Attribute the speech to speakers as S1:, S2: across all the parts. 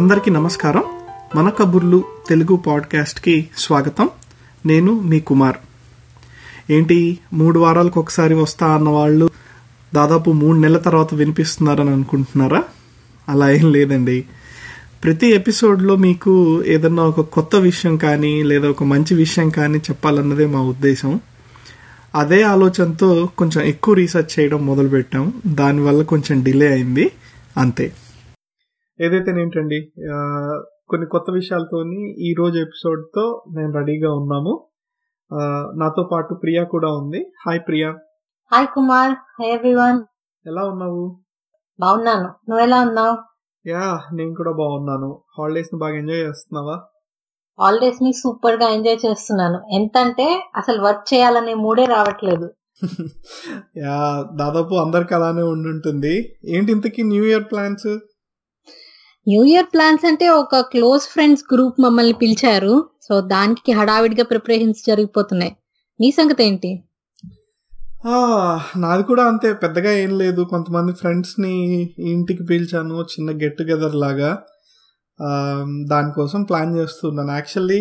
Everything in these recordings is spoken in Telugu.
S1: అందరికీ నమస్కారం. మన కబుర్లు తెలుగు పాడ్కాస్ట్కి స్వాగతం. నేను మీ కుమార్. ఏంటి మూడు వారాలకు ఒకసారి వస్తా అన్న వాళ్ళు దాదాపు మూడు నెలల తర్వాత వినిపిస్తున్నారని అనుకుంటున్నారా? అలా ఏం లేదండి. ప్రతి ఎపిసోడ్లో మీకు ఏదన్నా ఒక కొత్త విషయం కానీ లేదా ఒక మంచి విషయం కానీ చెప్పాలన్నదే మా ఉద్దేశం. అదే ఆలోచనతో కొంచెం ఎక్కువ రీసెర్చ్ చేయడం మొదలుపెట్టాం. దానివల్ల కొంచెం డిలే అయింది. అంతే. ఏదైతే ఏంటండి కొన్ని కొత్త విషయాలతోని ఈ రోజు ఎపిసోడ్తో మేము రెడీగా ఉన్నాము. నాతో పాటు ప్రియా కూడా ఉంది. Hi Priya.
S2: Hi Kumar hi everyone
S1: ఎలా ఉన్నావు?
S2: బాగున్నాను. నువ్వు ఎలా ఉన్నావు?
S1: యా నేను కూడా బాగున్నాను. హాలిడేస్ని బాగా ఎంజాయ్ చేస్తున్నావా?
S2: హాలిడేస్ని సూపర్గా ఎంజాయ్ చేస్తున్నాను. ఎంత అంటే అసలు వర్క్ చేయాలనే మూడే రావట్లేదు.
S1: యా దాదాపు అందరికి అలానే ఉండుంటుంది. ఏంటి ఇంతకీ new year plans
S2: new year plans అంటే ఒక క్లోజ్ ఫ్రెండ్స్ గ్రూప్ మమ్మల్ని పిలిచారు. సో దానికి హడావిడిగా ప్రిపరేషన్స్ జరిగిపోతున్నాయి. నీ సంగతి ఏంటి?
S1: నాది కూడా అంతే. పెద్దగా ఏం లేదు. కొంతమంది ఫ్రెండ్స్ని ఇంటికి పిలిచాను. చిన్న గెట్ టుగెదర్ లాగా. దానికోసం ప్లాన్ చేస్తున్నాను. యాక్చువల్లీ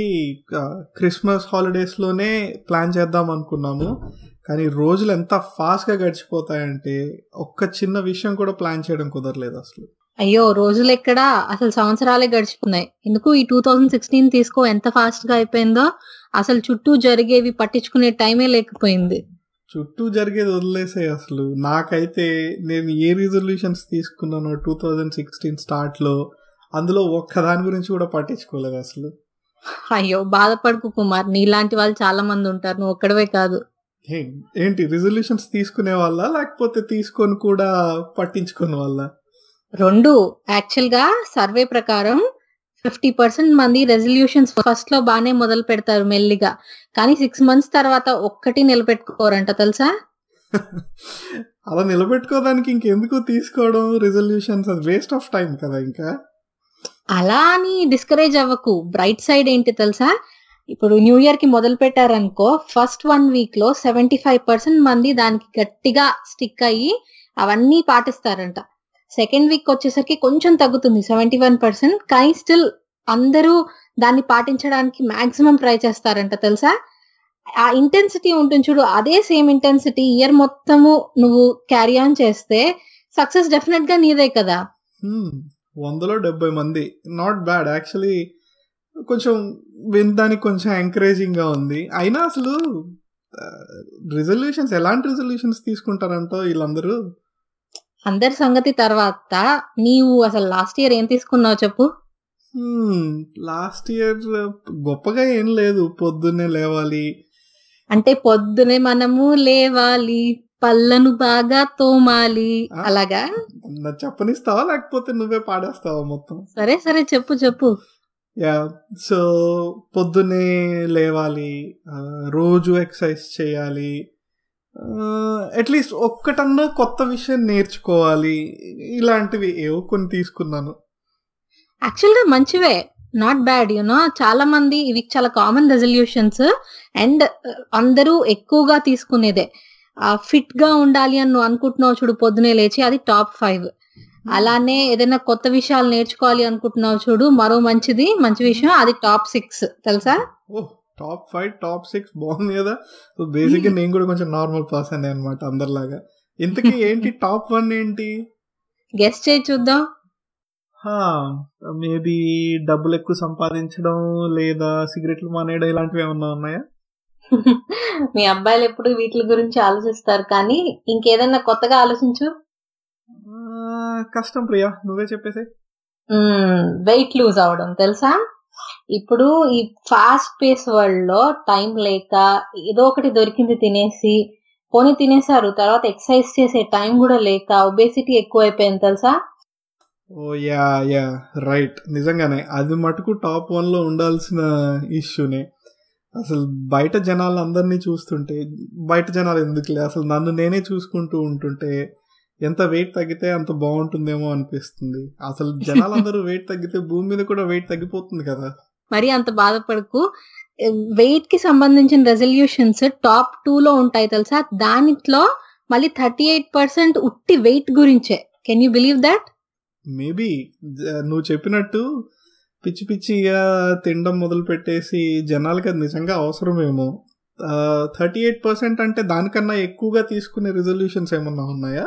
S1: క్రిస్మస్ హాలిడేస్లోనే ప్లాన్ చేద్దాం అనుకున్నాము. కానీ రోజులు ఎంత ఫాస్ట్గా గడిచిపోతాయంటే ఒక్క చిన్న విషయం కూడా ప్లాన్ చేయడం కుదరలేదు అసలు.
S2: అయ్యో రోజులు ఎక్కడా? అసలు సంవత్సరాలే గడిచిపోతున్నాయి ఎందుకు ఈ టూ థౌజండ్ సిక్స్టీన్ తీసుకో? ఎంత ఫాస్ట్గా అయిపోయిందో? అసలు చుట్టూ జరిగేవి పట్టించుకునే టైమే లేకపోయింది.
S1: చుట్టూ జరిగేది వదిలేసే అసలు. నాకైతే నేను ఏ రిజల్యూషన్స్ తీసుకున్నానో టూ థౌజండ్ సిక్స్టీన్ స్టార్ట్లో అందులో ఒక్క దాని గురించి కూడా పట్టించుకోలేదు అసలు.
S2: అయ్యో బాధపడుకు కుమార్. నీలాంటి వాళ్ళు చాలా మంది ఉంటారు. నువ్వు ఒక్కడవే కాదు.
S1: ఏంటి? రిజల్యూషన్స్ తీసుకునే వాళ్ళ? లేకపోతే తీసుకొని కూడా పట్టించుకునే వాళ్ళ?
S2: రెండు యాక్చువల్గా సర్వే ప్రకారం ఫిఫ్టీ పర్సెంట్ మంది రెజల్యూషన్స్ ఫస్ట్లో బాగానే మొదలు పెడతారు మెల్లిగా. కానీ సిక్స్ మంత్స్ తర్వాత ఒక్కటి నిలబెట్టుకోరంట తెలుసా?
S1: అలా నిలబెట్టుకోవడానికి ఇంకెందుకు తీసుకోవడం రిజల్యూషన్స్ అది వేస్ట్ ఆఫ్ టైం కదా ఇంకా.
S2: అలా అని డిస్కరేజ్ అవ్వకు. బ్రైట్ సైడ్ ఏంటి తెలుసా? ఇప్పుడు న్యూ ఇయర్కి మొదలు పెట్టారనుకో ఫస్ట్ వన్ వీక్లో సెవెంటీ ఫైవ్ పర్సెంట్ మంది దానికి గట్టిగా స్టిక్ అయ్యి అవన్నీ పాటిస్తారంట. సెకండ్ వీక్ వచ్చేసరికి కొంచెం తగ్గుతుంది సెవెంటీ వన్ పర్సెంట్. కానీ స్టిల్ అందరూ దాన్ని పాటించడానికి మాక్సిమం ట్రై చేస్తారంట తెలుసా? ఆ ఇంటెన్సిటీ ఉంటుంది చూడు అదే సేమ్ ఇంటెన్సిటీ ఇయర్ మొత్తము నువ్వు క్యారీ ఆన్ చేస్తే సక్సెస్ డెఫినెట్గా నీదే కదా.
S1: వందలో డెబ్బై మంది. నాట్ బ్యాడ్ యాక్చువల్లీ కొంచెం వినడానికి కొంచెం ఎంకరేజింగ్గా ఉంది. అయినా అసలు రిజల్యూషన్స్ ఎలాంటి రిజల్యూషన్స్ తీసుకుంటారంటో వీళ్ళందరూ
S2: అందరి సంగతి తర్వాత నీవు అసలు లాస్ట్ ఇయర్ ఏం తీసుకున్నావు చెప్పు?
S1: లాస్ట్ ఇయర్ గొప్పగా ఏం లేదు పొద్దున్నే లేవాలి.
S2: అంటే పొద్దునే మనము లేవాలి పళ్ళను బాగా తోమాలి? అలాగా?
S1: చెప్పనిస్తావా లేకపోతే నువ్వే పాడేస్తావా మొత్తం?
S2: సరే సరే చెప్పు చెప్పు.
S1: యా సో పొద్దున్నే లేవాలి రోజు ఎక్సర్సైజ్ చేయాలి అట్లీస్ట్ ఒక్కటన్నా కొత్త విషయం నేర్చుకోవాలి. ఇలాంటివి ఏవో కొన్ని తీసుకున్నాను.
S2: యాక్చువల్గా మంచివే. నాట్ బ్యాడ్ యునో చాలా మంది ఇవి చాలా కామన్ రెజల్యూషన్స్ అండ్ అందరూ ఎక్కువగా తీసుకునేదే. ఫిట్గా ఉండాలి అని నువ్వు అనుకుంటున్నావు చూడు పొద్దునే లేచి అది టాప్ ఫైవ్ అలానే ఏదైనా కొత్త విషయాలు నేర్చుకోవాలి అనుకుంటున్నావు చూడు మరో మంచిది మంచి విషయం అది టాప్ సిక్స్ తెలుసా?
S1: టాప్ ఫైవ్ టాప్ సిక్స్ బాగుంది కదా. సో బేసిక్గా నేను కూడా కొంచెం నార్మల్ పర్సన్ అనమాట అందరిలాగా. ఇంతకీ ఏంటి? టాప్ వన్ ఏంటి?
S2: గెస్ట్ చేయి చూద్దాం.
S1: మేబీ డబ్బులు ఎక్కువ సంపాదించడం లేదా సిగరెట్లు మానేయడం ఇలాంటివి ఏమన్నా ఉన్నాయా?
S2: మీ అబ్బాయిలు ఎప్పుడు వీటి గురించి ఆలోచిస్తారు కానీ ఇంకేదైనా కొత్తగా ఆలోచించు.
S1: కష్టం ప్రియా నువ్వే చెప్పేసి
S2: వెయిట్ లూజ్ అవడం తెలుసా? ఇప్పుడు ఈ ఫాస్ట్ పేస్ వరల్డ్లో టైం లేక ఏదో ఒకటి దొరికింది తినేసి పోనీ తినేసారు తర్వాత ఎక్సర్సైజ్ చేసే టైం కూడా లేక ఒబేసిటీ ఎక్కువ అయిపోయింది తెలుసా?
S1: ఓ యా యా రైట్ నిజంగానే అది మటుకు టాప్ వన్లో ఉండాల్సిన ఇష్యూనే అసలు బయట జనాలు అందరినీ చూస్తుంటే బయట జనాలు ఎందుకులే? అసలు నన్ను నేనే చూసుకుంటూ ఉంటుంటే ఎంత వెయిట్ తగ్గితే అంత బాగుంటుందేమో అనిపిస్తుంది. అసలు జనాలందరూ వెయిట్ తగ్గితే భూమి మీద కూడా వెయిట్ తగ్గిపోతుంది కదా.
S2: మరి అంత బాధపడకు. వెయిట్కి సంబంధించిన రెజల్యూషన్స్ టాప్ టూ లో ఉంటాయి తెలుసా? దానిట్లో మళ్ళీ థర్టీ ఎయిట్ పర్సెంట్ ఉట్టి వెయిట్ గురించే. Can you believe that
S1: maybe నువ్వు చెప్పినట్టు పిచ్చి పిచ్చిగా తినడం మొదలు పెట్టేసి జనాలకి అది నిజంగా అవసరమేమో. థర్టీ ఎయిట్ పర్సెంట్ అంటే దానికన్నా ఎక్కువగా తీసుకునే రిజల్యూషన్స్ ఏమన్నా ఉన్నాయా?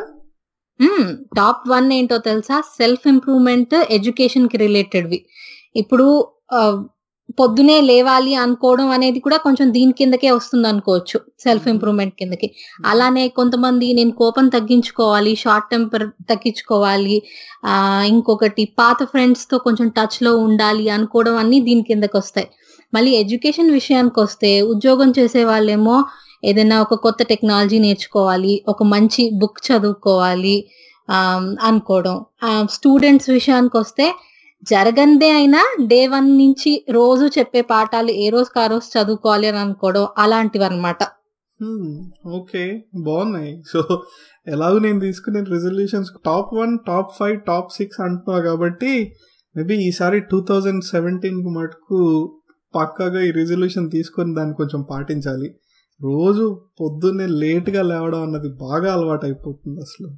S2: టాప్ వన్ ఏంటో తెలుసా? సెల్ఫ్ ఇంప్రూవ్మెంట్ ఎడ్యుకేషన్కి రిలేటెడ్వి. ఇప్పుడు పొద్దునే లేవాలి అనుకోవడం అనేది కూడా కొంచెం దీని కిందకే వస్తుంది అనుకోవచ్చు సెల్ఫ్ ఇంప్రూవ్మెంట్ కిందకి. అలానే కొంతమంది నేను కోపం తగ్గించుకోవాలి షార్ట్ టెంపర్ తగ్గించుకోవాలి ఆ ఇంకొకటి పాత ఫ్రెండ్స్తో కొంచెం టచ్లో ఉండాలి అనుకోవడం అన్ని దీని కిందకి వస్తాయి మళ్ళీ ఎడ్యుకేషన్ విషయానికి వస్తే ఉద్యోగం చేసే వాళ్ళేమో ఏదైనా ఒక కొత్త టెక్నాలజీ నేర్చుకోవాలి ఒక మంచి బుక్ చదువుకోవాలి అనుకోవడం. స్టూడెంట్స్ విషయానికి వస్తే జరగందే అయినా డే వన్ నుంచి రోజు చెప్పే పాఠాలు ఏ రోజుకి ఆ రోజు చదువుకోవాలి అని అనుకోవడం అలాంటివి అనమాట
S1: ఓకే బాగున్నాయి. సో ఎలాగో నేను తీసుకునే resolutions top one top five top six అంటున్నావు కాబట్టి మేబీ ఈసారి టూ థౌజండ్ సెవెంటీన్ మటుకు పక్కాగా ఈ రిజల్యూషన్ తీసుకొని దాన్ని కొంచెం పాటించాలి. రోజు పొద్దున్నే లేట్గా లేవడం అన్నది బాగా అలవాటు అయిపోతుంది అసలు.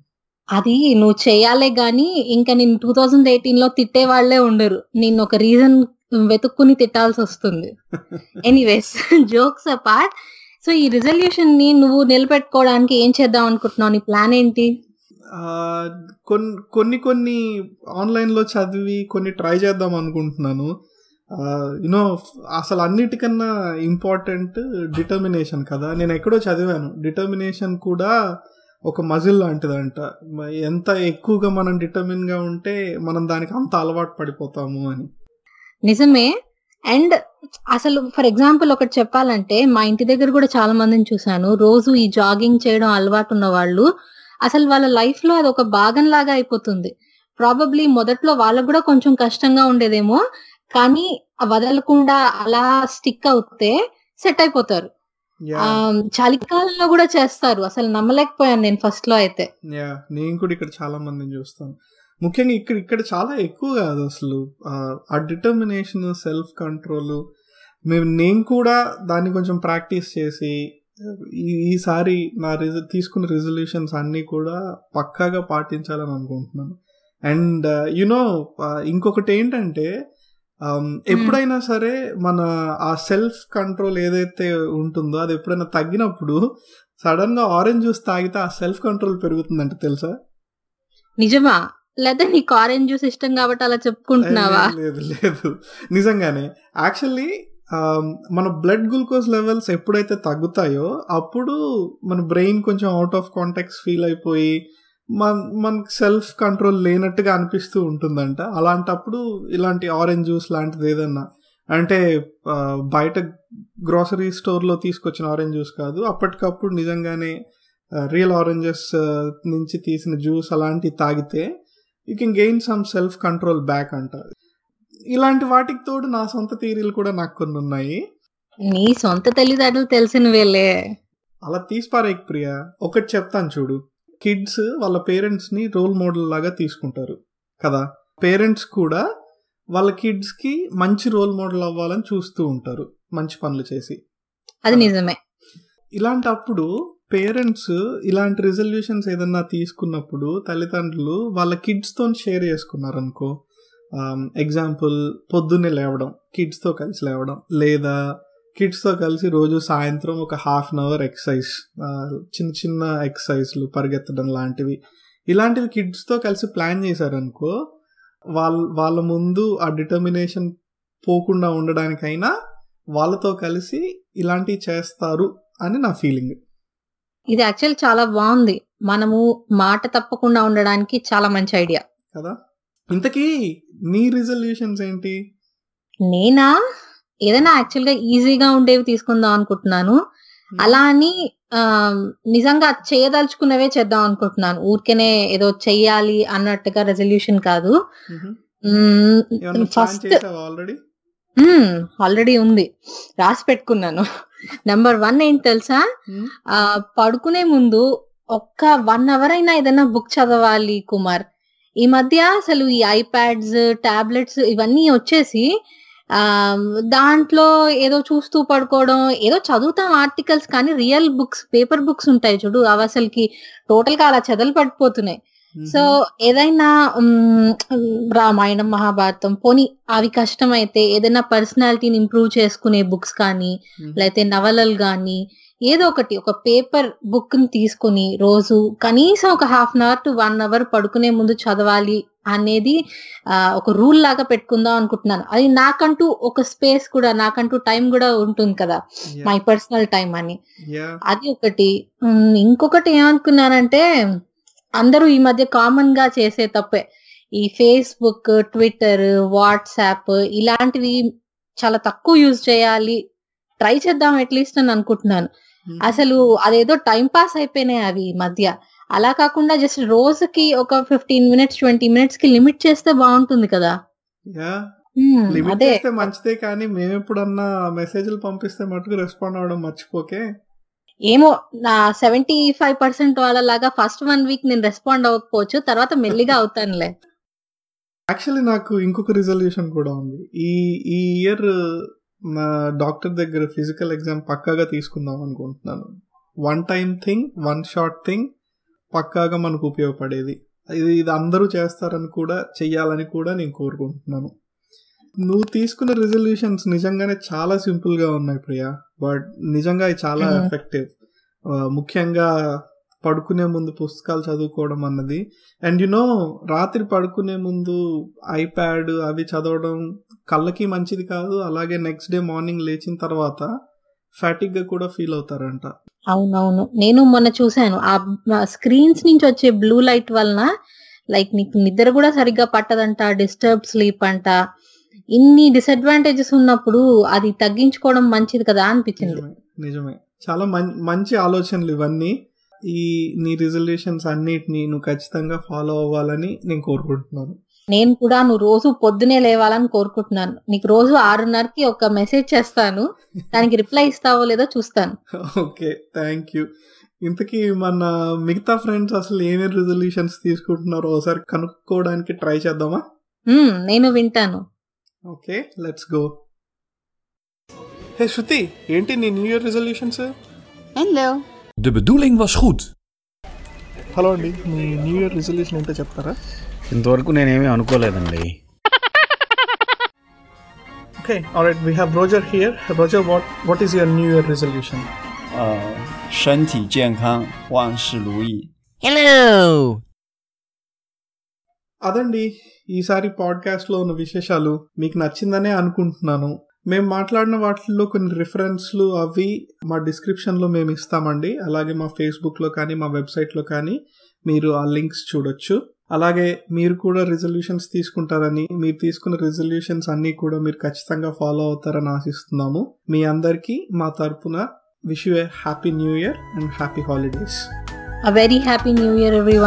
S2: అది నువ్వు చేయాలే గాని ఇంకా నేను టూ థౌజండ్ ఎయిటీన్లో తిట్టే వాళ్ళే ఉండరు. నేను ఒక రీజన్ వెతుక్కుని తిట్టాల్సి వస్తుంది. ఎనీవేస్ జోక్స్ అపార్ట్ సో ఈ రిజల్యూషన్ని నువ్వు నిలబెట్టుకోవడానికి ఏం చేద్దాం అనుకుంటున్నావు? నీ ప్లాన్ ఏంటి?
S1: కొన్ని కొన్ని కొన్ని ఆన్లైన్లో చదివి కొన్ని ట్రై చేద్దాం అనుకుంటున్నాను. యునో అసలు అన్నిటికన్నా ఇంపార్టెంట్ డిటర్మినేషన్ కదా. నేను ఎక్కడో చదివాను. డిటర్మినేషన్ కూడా ఒక మజిల్ లాంటిదంట. ఎంత ఎక్కువగా మనం డిటర్మిన్గా ఉంటే మనం దానికి అంత అలవాటు పడిపోతాము అని.
S2: నిజమే. అండ్ అసలు ఫర్ ఎగ్జాంపుల్ ఒకటి చెప్పాలంటే మా ఇంటి దగ్గర కూడా చాలా మందిని చూశాను. రోజు ఈ జాగింగ్ చేయడం అలవాటు ఉన్న వాళ్ళు అసలు వాళ్ళ లైఫ్లో అది ఒక భాగం లాగా అయిపోతుంది. ప్రాబబ్లీ మొదట్లో వాళ్ళకు కూడా కొంచెం కష్టంగా ఉండేదేమో. కానీ వదలకుండా అలా స్టిక్ అవుతే సెట్ అయిపోతారు. చలికాలంలో కూడా చేస్తారు. అసలు నమ్మలేకపోయాను నేను ఫస్ట్లో అయితే
S1: నేను కూడా ఇక్కడ చాలా మందిని చూస్తాను. ముఖ్యంగా ఇక్కడ ఇక్కడ చాలా ఎక్కువ కాదు అసలు. ఆ, డిటర్మినేషన్ సెల్ఫ్ కంట్రోల్ మేము నేను కూడా దాన్ని కొంచెం ప్రాక్టీస్ చేసి ఈసారి నా రిజ తీసుకున్న రిజల్యూషన్స్ అన్నీ కూడా పక్కాగా పాటించాలని అనుకుంటున్నాను. అండ్ యునో ఇంకొకటి ఏంటంటే ఎప్పుడైనా సరే మన ఆ సెల్ఫ్ కంట్రోల్ ఏదైతే ఉంటుందో అది ఎప్పుడైనా తగ్గినప్పుడు సడన్గా ఆరెంజ్ జ్యూస్ తాగితే ఆ సెల్ఫ్ కంట్రోల్ పెరుగుతుందంట తెలుసా?
S2: నిజమా? లేదా నీకు ఆరెంజ్ జ్యూస్ ఇష్టం కాబట్టి అలా చెప్పుకుంటున్నావా?
S1: లేదు లేదు నిజంగానే. యాక్చువల్లీ మన బ్లడ్ గ్లూకోజ్ లెవెల్స్ ఎప్పుడైతే తగ్గుతాయో అప్పుడు మన బ్రెయిన్ కొంచెం అవుట్ ఆఫ్ కాంటాక్ట్స్ ఫీల్ అయిపోయి మన మనకు సెల్ఫ్ కంట్రోల్ లేనట్టుగా అనిపిస్తూ ఉంటుందంట. అలాంటప్పుడు ఇలాంటి ఆరెంజ్ జ్యూస్ లాంటిది ఏదన్నా అంటే బయట గ్రాసరీ స్టోర్లో తీసుకొచ్చిన ఆరెంజ్ జ్యూస్ కాదు అప్పటికప్పుడు నిజంగానే రియల్ ఆరెంజెస్ నుంచి తీసిన జ్యూస్ అలాంటివి తాగితే you can gain some self control back అంట. ఇలాంటి వాటికి తోడు నా సొంత థీరీలు కూడా నాకు కొన్ని ఉన్నాయి.
S2: నీ సొంత తెలివితేటలు తెలిసినవేలే
S1: అలా తీసిపారేక్ ప్రియా. ఒకటి చెప్తాను చూడు. కిడ్స్ వాళ్ళ పేరెంట్స్ని రోల్ మోడల్ లాగా తీసుకుంటారు కదా? పేరెంట్స్ కూడా వాళ్ళ కిడ్స్కి మంచి రోల్ మోడల్ అవ్వాలని చూస్తూ ఉంటారు మంచి పనులు చేసి.
S2: అది నిజమే.
S1: ఇలాంటప్పుడు పేరెంట్స్ ఇలాంటి రిజల్యూషన్స్ ఏదన్నా తీసుకున్నప్పుడు తల్లిదండ్రులు వాళ్ళ కిడ్స్తో షేర్ చేసుకున్నారు అనుకో ఎగ్జాంపుల్ పొద్దున్నే లేవడం కిడ్స్తో కలిసి లేవడం లేదా కిడ్స్తో కలిసి రోజు సాయంత్రం ఒక హాఫ్ అన్ అవర్ ఎక్సర్సైజ్ చిన్న చిన్న ఎక్సర్సైజ్లు పరిగెత్తడం లాంటివి. ఇలాంటివి కిడ్స్తో కలిసి ప్లాన్ చేశారనుకో వాళ్ళ వాళ్ళ ముందు ఆ డిటర్మినేషన్ పోకుండా ఉండడానికైనా వాళ్ళతో కలిసి ఇలాంటివి చేస్తారు అని నా ఫీలింగ్.
S2: ఇది యాక్చువల్ చాలా బాగుంది. మనము మాట తప్పకుండా ఉండడానికి చాలా మంచి ఐడియా.
S1: కదా? ఇంతకీ నీ రిజల్యూషన్స్ ఏంటి?
S2: నేనా? ఏదైనా యాక్చువల్గా ఈజీగా ఉండేవి తీసుకుందాం అనుకుంటున్నాను. అలా అని ఆ, నిజంగా చేయదలుచుకున్నవే చేద్దాం అనుకుంటున్నాను. ఊరికేనే ఏదో చెయ్యాలి అన్నట్టుగా రెజల్యూషన్ కాదు. ఫస్ట్
S1: ఆల్రెడీ
S2: ఉంది. రాసి పెట్టుకున్నాను. నెంబర్ వన్ ఏంటి తెలుసా? ఆ పడుకునే ముందు ఒక్క వన్ అవర్ అయినా ఏదైనా బుక్ చదవాలి కుమార్. ఈ మధ్య అసలు ఈ ఐప్యాడ్స్ టాబ్లెట్స్ ఇవన్నీ వచ్చేసి దాంట్లో ఏదో చూస్తూ పడుకోవడం ఏదో చదువుతాం ఆర్టికల్స్ కానీ రియల్ బుక్స్ పేపర్ బుక్స్ ఉంటాయి చూడు అవి అసలుకి టోటల్గా అలా చెదలు పడిపోతున్నాయి. సో ఏదైనా రామాయణం మహాభారతం పోనీ అవి కష్టమైతే ఏదైనా పర్సనాలిటీని ఇంప్రూవ్ చేసుకునే బుక్స్ కానీ లేకపోతే నవలలు కానీ ఏదో ఒకటి ఒక పేపర్ బుక్ని తీసుకుని రోజు కనీసం ఒక half an hour to one hour పడుకునే ముందు చదవాలి అనేది ఒక రూల్ లాగా పెట్టుకుందాం అనుకుంటున్నాను. అది నాకంటూ ఒక స్పేస్ కూడా నాకంటూ టైం కూడా ఉంటుంది కదా మై పర్సనల్ టైం అని. అది ఒకటి. ఇంకొకటి ఏమనుకున్నానంటే అందరూ ఈ మధ్య కామన్గా చేసే తప్పే. ఈ ఫేస్బుక్ ట్విట్టర్ వాట్సాప్ ఇలాంటివి చాలా తక్కువ యూజ్ చేయాలి. ట్రై చేద్దాం అట్లీస్ట్ అని అనుకుంటున్నాను. అసలు అదేదో టైం పాస్ అయిపోయినాయి అవి మధ్య. అలా కాకుండా జస్ట్ రోజుకి ఒక ఫిఫ్టీన్ మినిట్స్ ట్వంటీ మినిట్స్కి లిమిట్ చేస్తే బాగుంటుంది కదా.
S1: లిమిట్
S2: అదే.
S1: చేస్తే మంచిదే కానీ మేము ఎప్పుడన్నా మెసేజ్లు పంపిస్తే మటుకు రెస్పాండ్ అవ్వడం మర్చిపోకే
S2: ఏమో నా సెవెంటీ ఫైవ్ పర్సెంట్ వాళ్ళలాగా ఫస్ట్ వన్ వీక్ నేను రెస్పాండ్ అవ్వకపోవచ్చు తర్వాత మెల్లిగా అవుతానులే.
S1: యాక్చువల్లీ నాకు ఇంకొక రిజల్యూషన్ కూడా ఉంది. ఈ ఈ ఇయర్ నా డాక్టర్ దగ్గర ఫిజికల్ ఎగ్జామ్ పక్కాగా తీసుకుందాం అనుకుంటున్నాను. One time thing one short thing పక్కాగా మనకు ఉపయోగపడేది. ఇది ఇది అందరూ చేస్తారని కూడా చెయ్యాలని కూడా నేను కోరుకుంటున్నాను. నువ్వు తీసుకున్న రిజల్యూషన్స్ నిజంగానే చాలా సింపుల్గా ఉన్నాయి ప్రియా బట్ నిజంగా చాలా. ఎఫెక్టివ్ ముఖ్యంగా పడుకునే ముందు పుస్తకాలు చదువుకోవడం అన్నది. అండ్ యు నో రాత్రి పడుకునే ముందు ఐప్యాడ్ అవి చదవడం కళ్ళకి మంచిది కాదు. అలాగే నెక్స్ట్ డే మార్నింగ్ లేచిన తర్వాత ఫ్యాటిక్గా కూడా ఫీల్ అవుతారంట.
S2: అవునవును. నేను మొన్న చూశాను. ఆ స్క్రీన్స్ నుంచి వచ్చే బ్లూ లైట్ వలన లైక్ నీకు నిద్ర కూడా సరిగ్గా పట్టదంట డిస్టర్బ్ స్లీప్ అంట. ఇన్ని డిసడ్వాంటేజెస్ ఉన్నప్పుడు అది తగ్గించుకోవడం మంచిది కదా అనిపించింది.
S1: నిజమే చాలా మంచి ఆలోచనలు ఇవన్నీ. ఈ నీ రిజల్యూషన్స్ అన్నిటిని నువ్వు ఖచ్చితంగా ఫాలో అవ్వాలని నేను కోరుకుంటున్నాను.
S2: నేను కూడా నువ్వు రోజు పొద్దునే లేవాలని కోరుకుంటున్నాను. నీకు రోజు ఆరున్నరకి ఒక మెసేజ్ చేస్తాను. దానికి రిప్లై ఇస్తావో లేదో చూస్తాను.
S1: ఓకే థ్యాంక్ యూ ఇంతకీ మన మిగతా ఫ్రెండ్స్ అసలు ఏమేమి రిజల్యూషన్స్ తీసుకుంటున్నారో ఒకసారి కనుక్కోవడానికి ట్రై చేద్దామా?
S2: నేను వింటాను.
S1: Okay let's go hey Shruti ఏంటి నీ new year resolutions
S3: Hallo.
S4: De bedoeling was goed.
S1: Hello అండి మీ న్యూ ఇయర్ రిజల్యూషన్ ఏంటో చెప్తారా
S5: ఇంతవరకు నేనేమీ అనుకోలేదండి
S1: okay alright we have Roger here Roger what what is your new year resolution
S6: 呃，身体健康，万事如意。
S3: Hello.
S1: అదండి ఈసారి పాడ్కాస్ట్లో ఉన్న విశేషాలు మీకు నచ్చిందనే అనుకుంటున్నాను మేము మాట్లాడిన వాటిల్లో కొన్ని రిఫరెన్స్లు అవి మా డిస్క్రిప్షన్లో మేము ఇస్తామండి. అలాగే మా ఫేస్బుక్లో కానీ మా వెబ్సైట్లో కానీ మీరు ఆ లింక్స్ చూడొచ్చు. అలాగే మీరు కూడా రిజల్యూషన్స్ తీసుకుంటారని మీరు తీసుకున్న రిజల్యూషన్స్ అన్నీ కూడా మీరు ఖచ్చితంగా ఫాలో అవుతారని ఆశిస్తున్నాము. మీ అందరికీ మా తరపున wish you a happy new year and happy holidays
S2: a very happy new year every